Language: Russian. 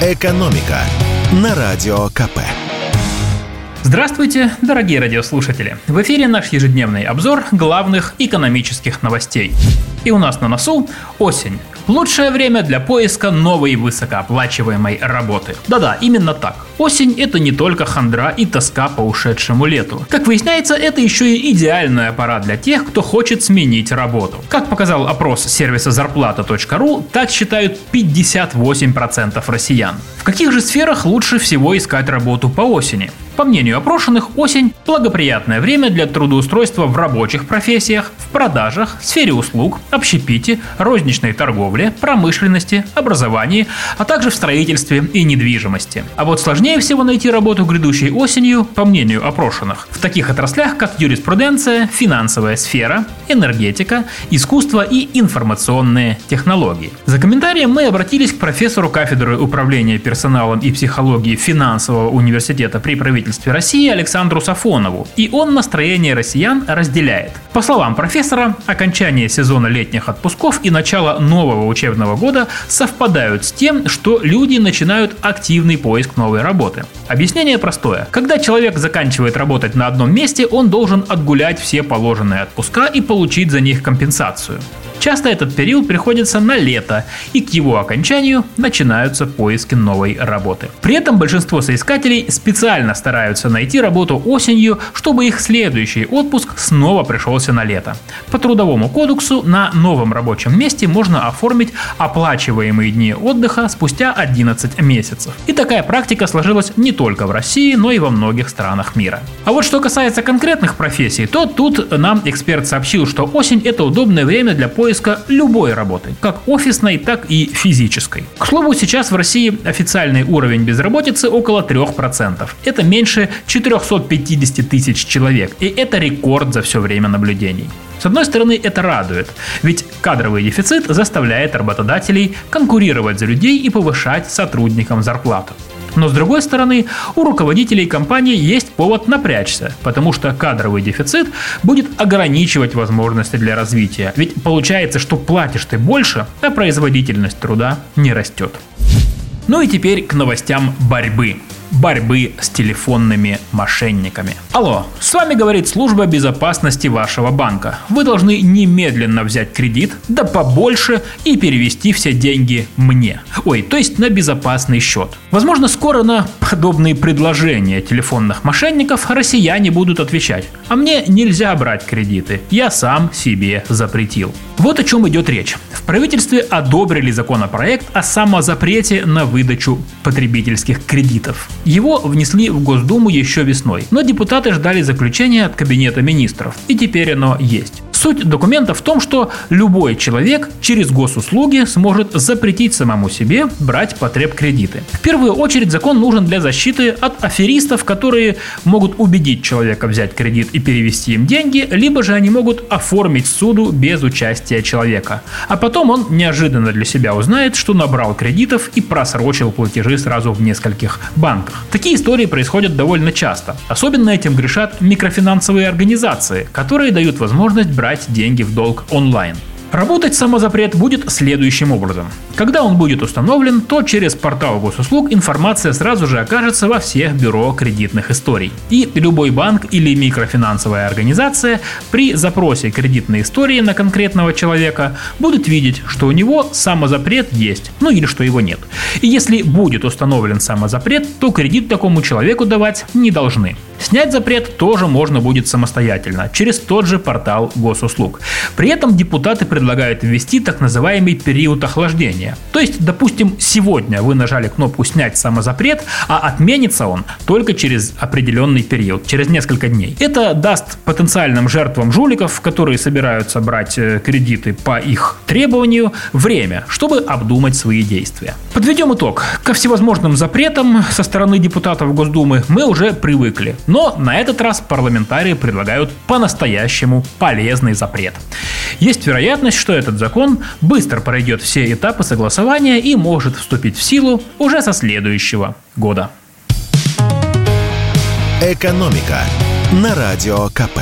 «Экономика» на Радио КП. Здравствуйте, дорогие радиослушатели! В эфире наш ежедневный обзор главных экономических новостей. И у нас на носу осень. Лучшее время для поиска новой высокооплачиваемой работы. Да-да, именно так. Осень – это не только хандра и тоска по ушедшему лету. Как выясняется, это еще и идеальная пора для тех, кто хочет сменить работу. Как показал опрос сервиса зарплата.ру, так считают 58% россиян. В каких же сферах лучше всего искать работу по осени? По мнению опрошенных, осень – благоприятное время для трудоустройства в рабочих профессиях, в продажах, сфере услуг, общепите, розничной торговле, промышленности, образовании, а также в строительстве и недвижимости. А вот сложнее всего найти работу грядущей осенью, по мнению опрошенных, в таких отраслях, как юриспруденция, финансовая сфера, энергетика, искусство и информационные технологии. За комментарием мы обратились к профессору кафедры управления персоналом и психологии финансового университета при правительстве России Александру Сафонову, и он настроение россиян разделяет. По словам профессора, окончание сезона летних отпусков и начало нового учебного года совпадают с тем, что люди начинают активный поиск новой работы. Объяснение простое. Когда человек заканчивает работать на одном месте, он должен отгулять все положенные отпуска и получить за них компенсацию. Часто этот период приходится на лето, и к его окончанию начинаются поиски новой работы. При этом большинство соискателей специально стараются найти работу осенью, чтобы их следующий отпуск снова пришелся на лето. По трудовому кодексу на новом рабочем месте можно оформить оплачиваемые дни отдыха спустя 11 месяцев. И такая практика сложилась не только в России, но и во многих странах мира. А вот что касается конкретных профессий, то тут нам эксперт сообщил, что осень это удобное время для поиска поиска любой работы, как офисной, так и физической. К слову, сейчас в России официальный уровень безработицы около 3%. Это меньше 450 тысяч человек, и это рекорд за все время наблюдений. С одной стороны, это радует, ведь кадровый дефицит заставляет работодателей конкурировать за людей и повышать сотрудникам зарплату. Но с другой стороны, у руководителей компании есть повод напрячься, потому что кадровый дефицит будет ограничивать возможности для развития. Ведь получается, что платишь ты больше, а производительность труда не растет. Ну и теперь к новостям борьбы борьбы с телефонными мошенниками. Алло, с вами говорит служба безопасности вашего банка. Вы должны немедленно взять кредит, да побольше, и перевести все деньги мне. Ой, то есть на безопасный счет. Возможно, скоро на подобные предложения телефонных мошенников россияне будут отвечать. А мне нельзя брать кредиты, я сам себе запретил. Вот о чем идет речь. В правительстве одобрили законопроект о самозапрете на выдачу потребительских кредитов. Его внесли в Госдуму еще весной, но депутаты ждали заключения от Кабинета министров, и теперь оно есть. Суть документа в том, что любой человек через госуслуги сможет запретить самому себе брать потреб-кредиты. В первую очередь закон нужен для защиты от аферистов, которые могут убедить человека взять кредит и перевести им деньги, либо же они могут оформить суду без участия человека. А потом он неожиданно для себя узнает, что набрал кредитов и просрочил платежи сразу в нескольких банках. Такие истории происходят довольно часто. Особенно этим грешат микрофинансовые организации, которые дают возможность брать брать деньги в долг онлайн. Работать самозапрет будет следующим образом. Когда он будет установлен, то через портал госуслуг информация сразу же окажется во всех бюро кредитных историй. И любой банк или микрофинансовая организация при запросе кредитной истории на конкретного человека будет видеть, что у него самозапрет есть, ну или что его нет. И если будет установлен самозапрет, то кредит такому человеку давать не должны. Снять запрет тоже можно будет самостоятельно, через тот же портал госуслуг. При этом депутаты предлагают ввести так называемый период охлаждения. То есть, допустим, сегодня вы нажали кнопку «Снять самозапрет», а отменится он только через определенный период, через несколько дней. Это даст потенциальным жертвам жуликов, которые собираются брать э, кредиты по их требованию, время, чтобы обдумать свои действия. Подведем итог. Ко всевозможным запретам со стороны депутатов Госдумы мы уже привыкли. Но на этот раз парламентарии предлагают по-настоящему полезный запрет. Есть вероятность, что этот закон быстро пройдет все этапы согласования и может вступить в силу уже со следующего года. Экономика на радио КП.